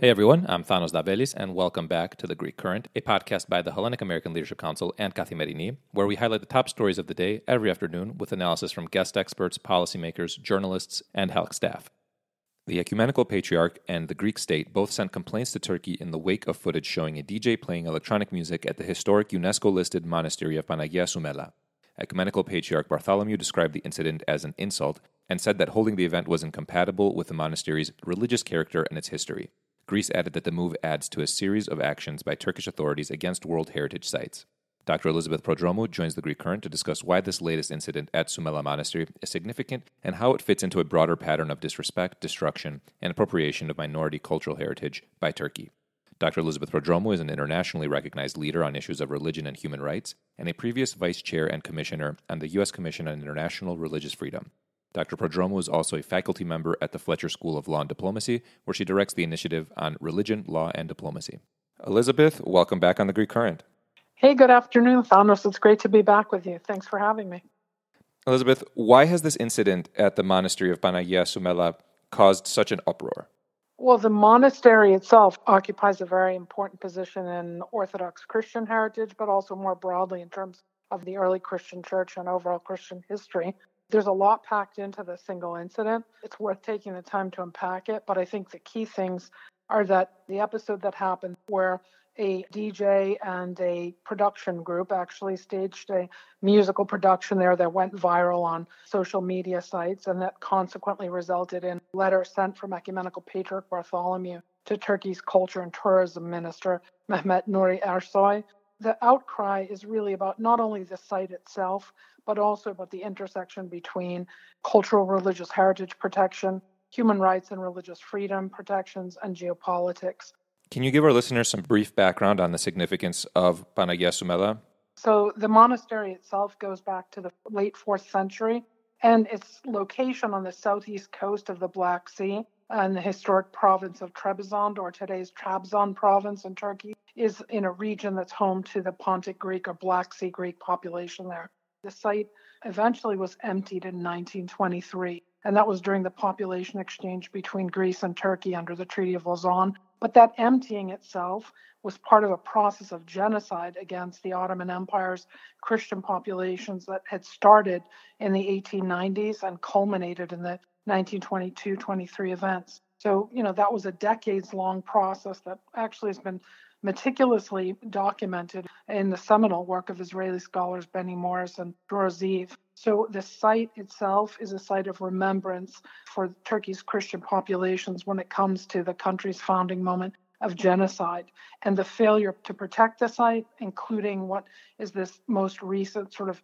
Hey everyone, I'm Thanos Davelis, and welcome back to The Greek Current, a podcast by the Hellenic American Leadership Council and Kathy Kathimerini, where we highlight the top stories of the day every afternoon with analysis from guest experts, policymakers, journalists, and HALC staff. The Ecumenical Patriarch and the Greek state both sent complaints to Turkey in the wake of footage showing a DJ playing electronic music at the historic UNESCO listed monastery of Panagia Sumela. Ecumenical Patriarch Bartholomew described the incident as an insult and said that holding the event was incompatible with the monastery's religious character and its history. Greece added that the move adds to a series of actions by Turkish authorities against World Heritage sites. Dr. Elizabeth Prodromou joins the Greek Current to discuss why this latest incident at Sumela Monastery is significant and how it fits into a broader pattern of disrespect, destruction, and appropriation of minority cultural heritage by Turkey. Dr. Elizabeth Prodromou is an internationally recognized leader on issues of religion and human rights and a previous vice chair and commissioner on the U.S. Commission on International Religious Freedom. Dr. Prodromou is also a faculty member at the Fletcher School of Law and Diplomacy, where she directs the initiative on religion, law, and diplomacy. Elizabeth, welcome back on the Greek Current. Hey, good afternoon, Thanos. It's great to be back with you. Thanks for having me. Elizabeth, why has this incident at the monastery of Panagia Sumela caused such an uproar? Well, the monastery itself occupies a very important position in Orthodox Christian heritage, but also more broadly in terms of the early Christian church and overall Christian history. There's a lot packed into the single incident. It's worth taking the time to unpack it, but I think the key things are that the episode that happened where a DJ and a production group actually staged a musical production there that went viral on social media sites and that consequently resulted in letters sent from Ecumenical Patriarch Bartholomew to Turkey's Culture and Tourism Minister Mehmet Nuri Ersoy. The outcry is really about not only the site itself, but also about the intersection between cultural religious heritage protection, human rights and religious freedom protections, and geopolitics. Can you give our listeners some brief background on the significance of Panagia Sumela? So, the monastery itself goes back to the late 4th century, and its location on the southeast coast of the Black Sea and the historic province of Trebizond, or today's Trabzon province in Turkey, is in a region that's home to the Pontic Greek or Black Sea Greek population there. The site eventually was emptied in 1923, and that was during the population exchange between Greece and Turkey under the Treaty of Lausanne. But that emptying itself was part of a process of genocide against the Ottoman Empire's Christian populations that had started in the 1890s and culminated in the 1922 23 events. So, you know, that was a decades long process that actually has been meticulously documented in the seminal work of Israeli scholars Benny Morris and Dror Ze'evi. So the site itself is a site of remembrance for Turkey's Christian populations when it comes to the country's founding moment of genocide and the failure to protect the site, including what is this most recent sort of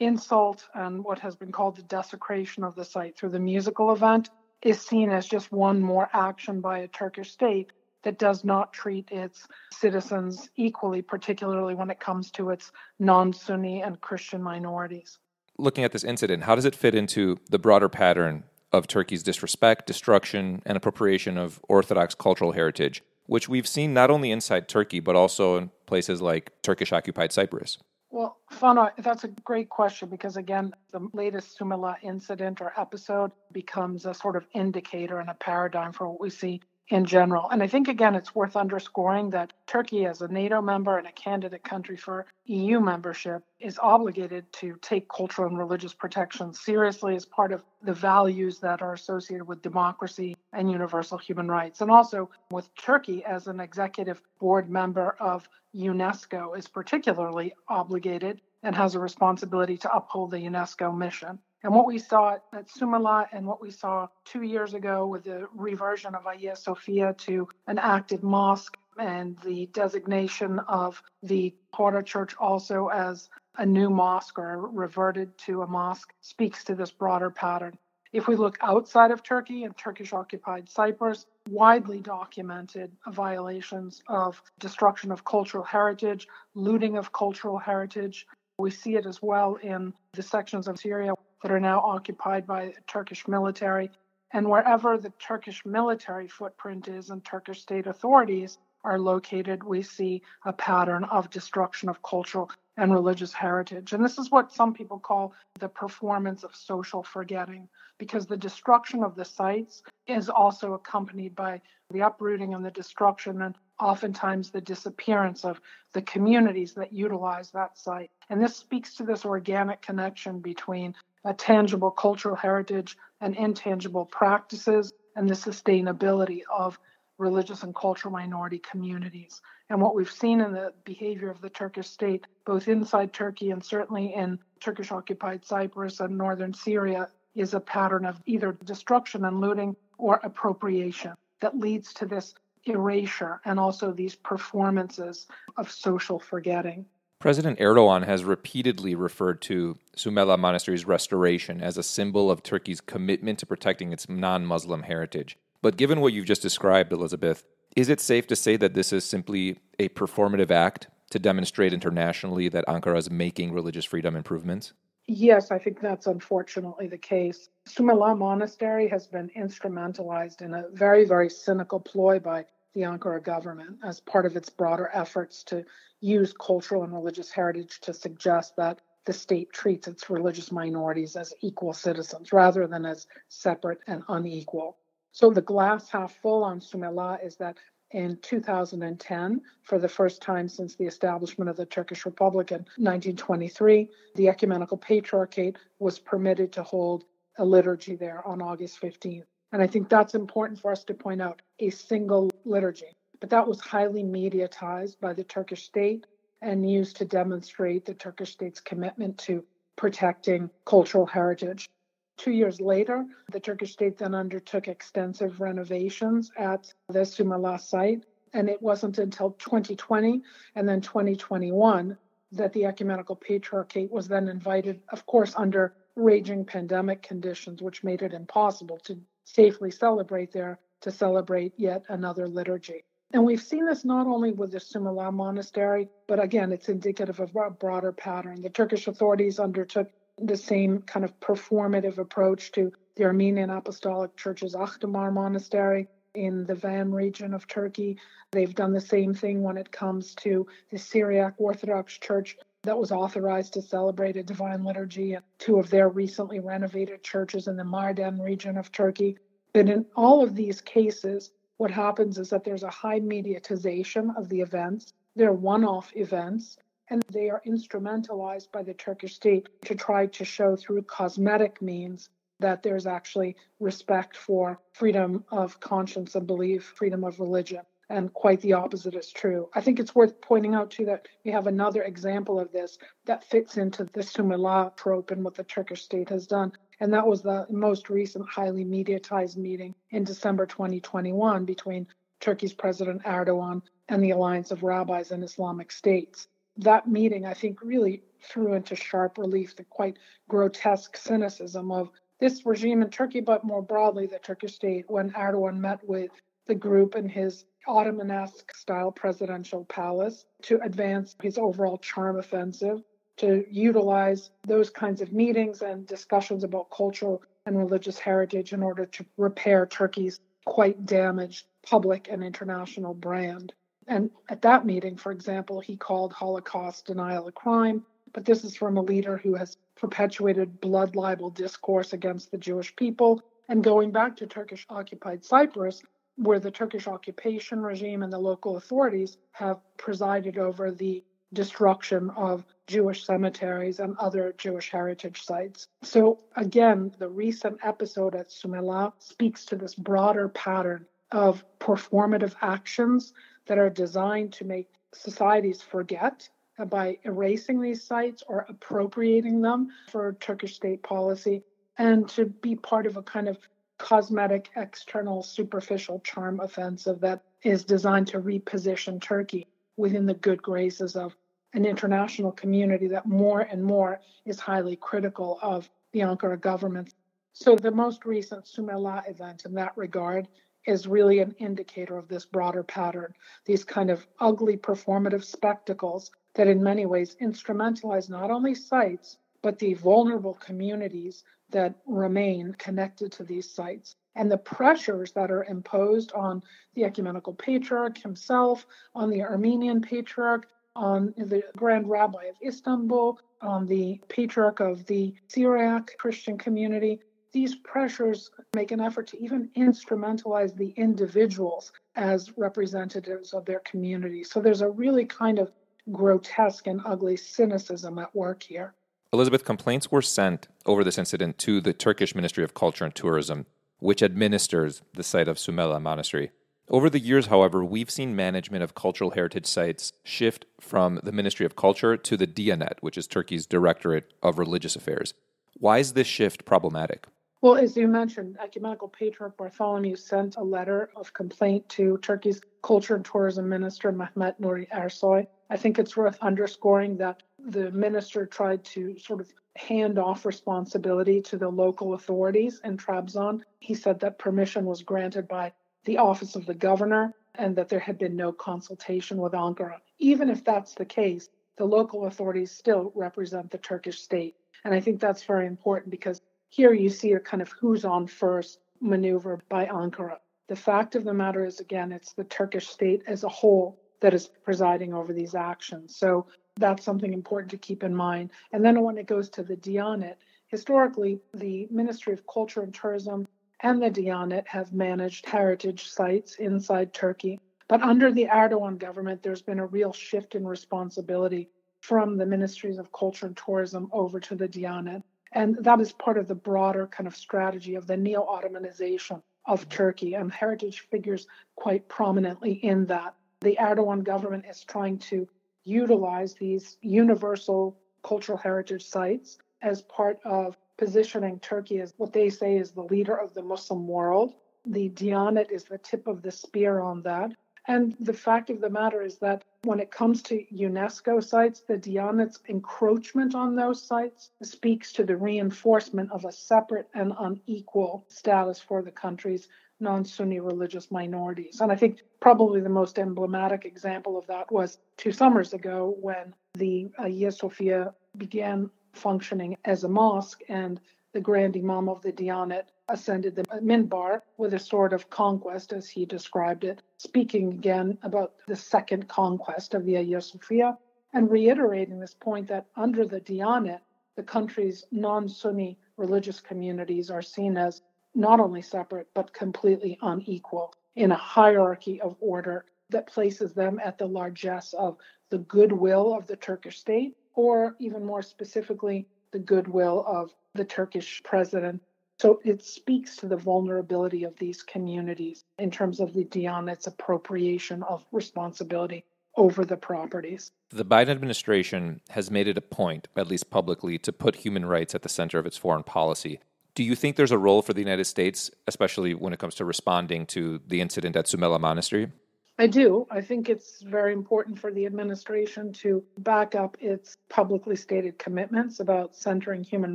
insult and what has been called the desecration of the site through the musical event is seen as just one more action by a Turkish state that does not treat its citizens equally, particularly when it comes to its non Sunni and Christian minorities. Looking at this incident, how does it fit into the broader pattern of Turkey's disrespect, destruction, and appropriation of Orthodox cultural heritage, which we've seen not only inside Turkey, but also in places like Turkish occupied Cyprus? Well, Thanos, that's a great question because, again, the latest Sumela incident or episode becomes a sort of indicator and a paradigm for what we see in general. And I think, again, it's worth underscoring that Turkey, as a NATO member and a candidate country for EU membership, is obligated to take cultural and religious protection seriously as part of the values that are associated with democracy and universal human rights. And also with Turkey, as an executive board member of UNESCO, is particularly obligated and has a responsibility to uphold the UNESCO mission. And what we saw at Sumela and what we saw two years ago with the reversion of Hagia Sophia to an active mosque and the designation of the Chora Church also as a new mosque or reverted to a mosque speaks to this broader pattern. If we look outside of Turkey and Turkish occupied Cyprus, widely documented violations of destruction of cultural heritage, looting of cultural heritage. We see it as well in the sections of Syria that are now occupied by Turkish military. And wherever the Turkish military footprint is and Turkish state authorities are located, we see a pattern of destruction of cultural and religious heritage. And this is what some people call the performance of social forgetting, because the destruction of the sites is also accompanied by the uprooting and the destruction and oftentimes the disappearance of the communities that utilize that site. And this speaks to this organic connection between a tangible cultural heritage and intangible practices and the sustainability of religious and cultural minority communities. And what we've seen in the behavior of the Turkish state, both inside Turkey and certainly in Turkish occupied Cyprus and northern Syria, is a pattern of either destruction and looting or appropriation that leads to this erasure and also these performances of social forgetting. President Erdogan has repeatedly referred to Sumela Monastery's restoration as a symbol of Turkey's commitment to protecting its non Muslim heritage. But given what you've just described, Elizabeth, is it safe to say that this is simply a performative act to demonstrate internationally that Ankara is making religious freedom improvements? Yes, I think that's unfortunately the case. Sumela Monastery has been instrumentalized in a very, very cynical ploy by the Ankara government as part of its broader efforts to use cultural and religious heritage to suggest that the state treats its religious minorities as equal citizens rather than as separate and unequal. So the glass half full on Sumela is that in 2010, for the first time since the establishment of the Turkish Republic in 1923, the Ecumenical Patriarchate was permitted to hold a liturgy there on August 15th. And I think that's important for us to point out a single liturgy. But that was highly mediatized by the Turkish state and used to demonstrate the Turkish state's commitment to protecting cultural heritage. Two years later, the Turkish state then undertook extensive renovations at the Sumela site. And it wasn't until 2020 and then 2021 that the Ecumenical Patriarchate was then invited, of course, under raging pandemic conditions, which made it impossible to safely celebrate there, to celebrate yet another liturgy. And we've seen this not only with the Sumela monastery, but again, it's indicative of a broader pattern. The Turkish authorities undertook the same kind of performative approach to the Armenian Apostolic Church's Akhdamar Monastery in the Van region of Turkey. They've done the same thing when it comes to the Syriac Orthodox Church that was authorized to celebrate a divine liturgy at two of their recently renovated churches in the Mardin region of Turkey. But in all of these cases, what happens is that there's a high mediatization of the events. They're one off events and they are instrumentalized by the Turkish state to try to show through cosmetic means that there's actually respect for freedom of conscience and belief, freedom of religion. And quite the opposite is true. I think it's worth pointing out, too, that we have another example of this that fits into the Sumela trope and what the Turkish state has done. And that was the most recent highly mediatized meeting in December 2021 between Turkey's President Erdogan and the Alliance of Rabbis and Islamic States that meeting, I think, really threw into sharp relief the quite grotesque cynicism of this regime in Turkey, but more broadly, the Turkish state, when Erdogan met with the group in his Ottomanesque style presidential palace to advance his overall charm offensive, to utilize those kinds of meetings and discussions about cultural and religious heritage in order to repair Turkey's quite damaged public and international brand. And at that meeting, for example, he called Holocaust denial a crime. But this is from a leader who has perpetuated blood libel discourse against the Jewish people. And going back to Turkish occupied Cyprus, where the Turkish occupation regime and the local authorities have presided over the destruction of Jewish cemeteries and other Jewish heritage sites. So, again, the recent episode at Sumela speaks to this broader pattern of performative actions that are designed to make societies forget by erasing these sites or appropriating them for Turkish state policy and to be part of a kind of cosmetic, external, superficial charm offensive that is designed to reposition Turkey within the good graces of an international community that more and more is highly critical of the Ankara government. So, the most recent Sumela event in that regard is really an indicator of this broader pattern. These kind of ugly performative spectacles that, in many ways, instrumentalize not only sites, but the vulnerable communities that remain connected to these sites. And the pressures that are imposed on the ecumenical patriarch himself, on the Armenian patriarch, on the Grand Rabbi of Istanbul, on the Patriarch of the Syriac Christian community. These pressures make an effort to even instrumentalize the individuals as representatives of their community. So there's a really kind of grotesque and ugly cynicism at work here. Elizabeth, complaints were sent over this incident to the Turkish Ministry of Culture and Tourism, which administers the site of Sumela Monastery. Over the years, however, we've seen management of cultural heritage sites shift from the Ministry of Culture to the Diyanet, which is Turkey's Directorate of Religious Affairs. Why is this shift problematic? Well, as you mentioned, Ecumenical Patriarch Bartholomew sent a letter of complaint to Turkey's Culture and Tourism Minister Mehmet Nuri Ersoy. I think it's worth underscoring that the minister tried to sort of hand off responsibility to the local authorities in Trabzon. He said that permission was granted by the office of the governor and that there had been no consultation with Ankara. Even if that's the case, the local authorities still represent the Turkish state. And I think that's very important because here you see a kind of who's on first maneuver by Ankara. The fact of the matter is, again, it's the Turkish state as a whole that is presiding over these actions. So that's something important to keep in mind. And then when it goes to the Diyanet, historically, the Ministry of Culture and Tourism and the Diyanet have managed heritage sites inside Turkey. But under the Erdogan government, there's been a real shift in responsibility from the ministries of culture and tourism over to the Diyanet. And that is part of the broader kind of strategy of the neo Ottomanization of Turkey, and heritage figures quite prominently in that. The Erdogan government is trying to utilize these universal cultural heritage sites as part of positioning Turkey as what they say is the leader of the Muslim world. The Diyanet is the tip of the spear on that. And the fact of the matter is that when it comes to UNESCO sites, the Diyanet's encroachment on those sites speaks to the reinforcement of a separate and unequal status for the country's non Sunni religious minorities. And I think probably the most emblematic example of that was two summers ago when the uh, Hagia Sophia began functioning as a mosque, and the Grand Imam of the Diyanet ascended the minbar with a sort of conquest, as he described it, speaking again about the second conquest of the Hagia Sophia, and reiterating this point that under the Diyanet, the country's non Sunni religious communities are seen as not only separate, but completely unequal in a hierarchy of order that places them at the largesse of the goodwill of the Turkish state or even more specifically, the goodwill of the Turkish president. So it speaks to the vulnerability of these communities in terms of the Diyanet's appropriation of responsibility over the properties. The Biden administration has made it a point, at least publicly, to put human rights at the center of its foreign policy. Do you think there's a role for the United States, especially when it comes to responding to the incident at Sumela Monastery? I do. I think it's very important for the administration to back up its publicly stated commitments about centering human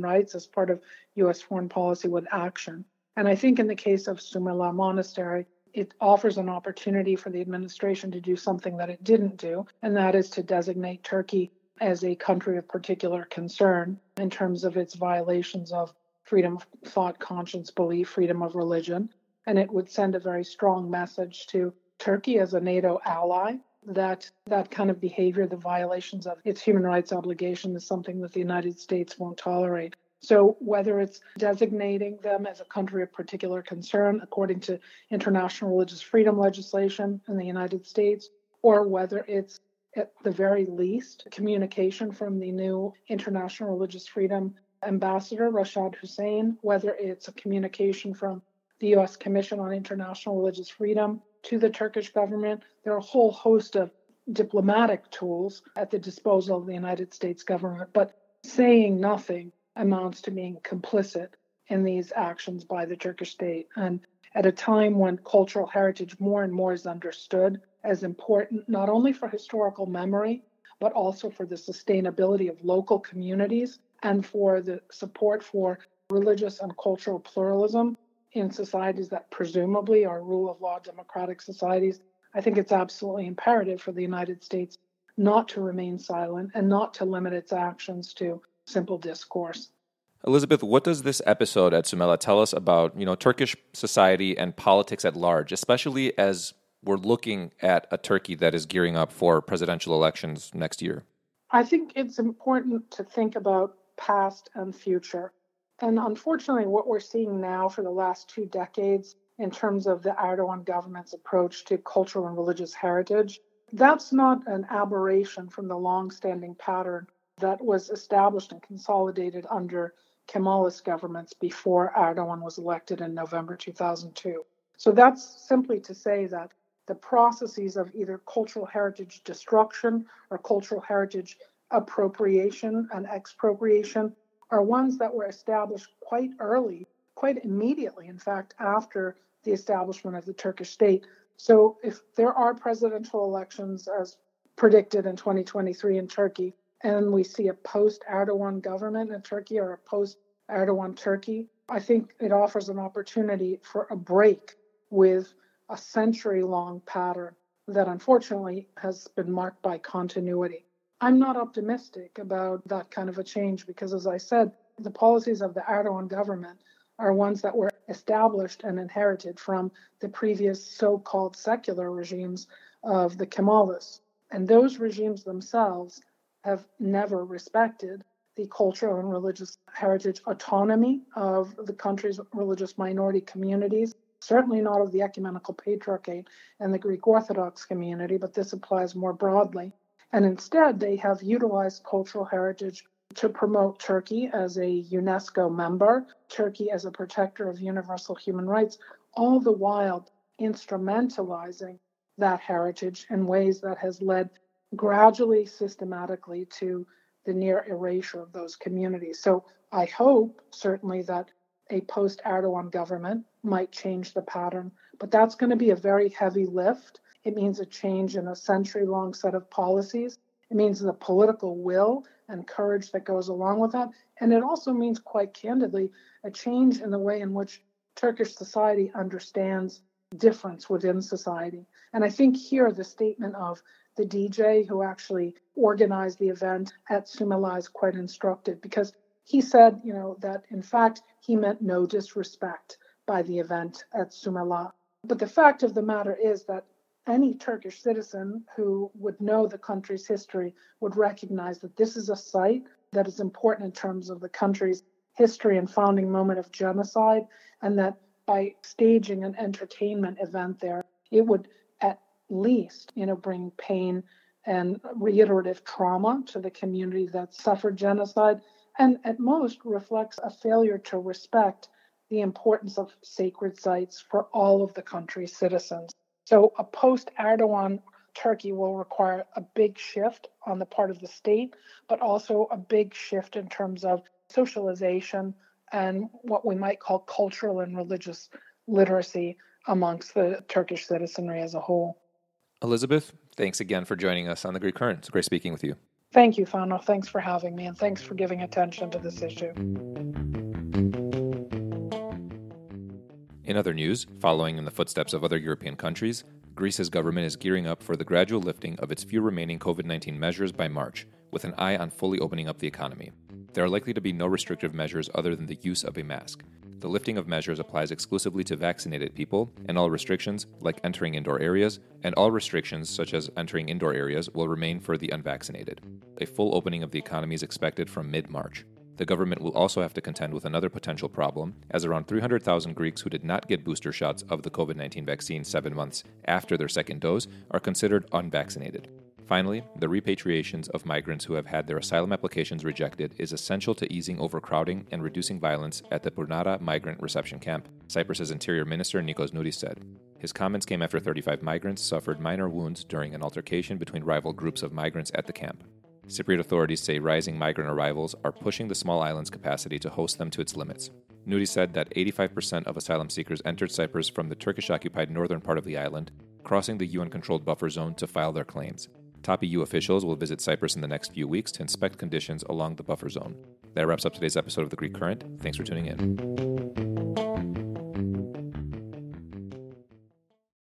rights as part of U.S. foreign policy with action. And I think in the case of Sumela Monastery, it offers an opportunity for the administration to do something that it didn't do, and that is to designate Turkey as a country of particular concern in terms of its violations of freedom of thought, conscience, belief, freedom of religion. And it would send a very strong message to Turkey as a NATO ally that that kind of behavior, the violations of its human rights obligation, is something that the United States won't tolerate. So, whether it's designating them as a country of particular concern according to international religious freedom legislation in the United States, or whether it's at the very least communication from the new international religious freedom ambassador, Rashad Hussain, whether it's a communication from the U.S. Commission on International Religious Freedom to the Turkish government. There are a whole host of diplomatic tools at the disposal of the United States government, but saying nothing amounts to being complicit in these actions by the Turkish state. And at a time when cultural heritage more and more is understood as important, not only for historical memory, but also for the sustainability of local communities and for the support for religious and cultural pluralism in societies that presumably are rule of law democratic societies, I think it's absolutely imperative for the United States not to remain silent and not to limit its actions to simple discourse. Elizabeth, what does this episode at Sumela tell us about, you know, Turkish society and politics at large, especially as we're looking at a Turkey that is gearing up for presidential elections next year? I think it's important to think about past and future. And unfortunately, what we're seeing now for the last two decades in terms of the Erdogan government's approach to cultural and religious heritage, that's not an aberration from the long-standing pattern that was established and consolidated under Kemalist governments before Erdogan was elected in November 2002. So that's simply to say that the processes of either cultural heritage destruction or cultural heritage appropriation and expropriation are ones that were established quite early, quite immediately, in fact, after the establishment of the Turkish state. So if there are presidential elections as predicted in 2023 in Turkey, and we see a post Erdogan government in Turkey or a post Erdogan Turkey, I think it offers an opportunity for a break with a century long pattern that unfortunately has been marked by continuity. I'm not optimistic about that kind of a change because, as I said, the policies of the Erdogan government are ones that were established and inherited from the previous so called secular regimes of the Kemalists. And those regimes themselves have never respected the cultural and religious heritage autonomy of the country's religious minority communities, certainly not of the ecumenical patriarchate and the Greek Orthodox community, but this applies more broadly. And instead, they have utilized cultural heritage to promote Turkey as a UNESCO member, Turkey as a protector of universal human rights, all the while instrumentalizing that heritage in ways that has led gradually, systematically to the near erasure of those communities. So I hope certainly that a post Erdogan government might change the pattern, but that's going to be a very heavy lift. It means a change in a century long set of policies. It means the political will and courage that goes along with that. And it also means, quite candidly, a change in the way in which Turkish society understands difference within society. And I think here the statement of the DJ who actually organized the event at Sumela is quite instructive because he said, you know, that in fact he meant no disrespect by the event at Sumela. But the fact of the matter is that any Turkish citizen who would know the country's history would recognize that this is a site that is important in terms of the country's history and founding moment of genocide, and that by staging an entertainment event there, it would at least, you know, bring pain and reiterative trauma to the community that suffered genocide, and at most reflects a failure to respect the importance of sacred sites for all of the country's citizens. So, a post Erdogan Turkey will require a big shift on the part of the state, but also a big shift in terms of socialization and what we might call cultural and religious literacy amongst the Turkish citizenry as a whole. Elizabeth, thanks again for joining us on the Greek Current. It's great speaking with you. Thank you, Thanos. Thanks for having me, and thanks for giving attention to this issue. In other news, following in the footsteps of other European countries, Greece's government is gearing up for the gradual lifting of its few remaining COVID 19 measures by March, with an eye on fully opening up the economy. There are likely to be no restrictive measures other than the use of a mask. The lifting of measures applies exclusively to vaccinated people, and all restrictions, like entering indoor areas, and all restrictions, such as entering indoor areas, will remain for the unvaccinated. A full opening of the economy is expected from mid March. The government will also have to contend with another potential problem, as around 300,000 Greeks who did not get booster shots of the COVID 19 vaccine seven months after their second dose are considered unvaccinated. Finally, the repatriations of migrants who have had their asylum applications rejected is essential to easing overcrowding and reducing violence at the Pournara migrant reception camp, Cyprus's Interior Minister Nikos Nouris said. His comments came after 35 migrants suffered minor wounds during an altercation between rival groups of migrants at the camp. Cypriot authorities say rising migrant arrivals are pushing the small island's capacity to host them to its limits. Nouris said that 85% of asylum seekers entered Cyprus from the Turkish occupied northern part of the island, crossing the UN controlled buffer zone to file their claims. Top EU officials will visit Cyprus in the next few weeks to inspect conditions along the buffer zone. That wraps up today's episode of The Greek Current. Thanks for tuning in.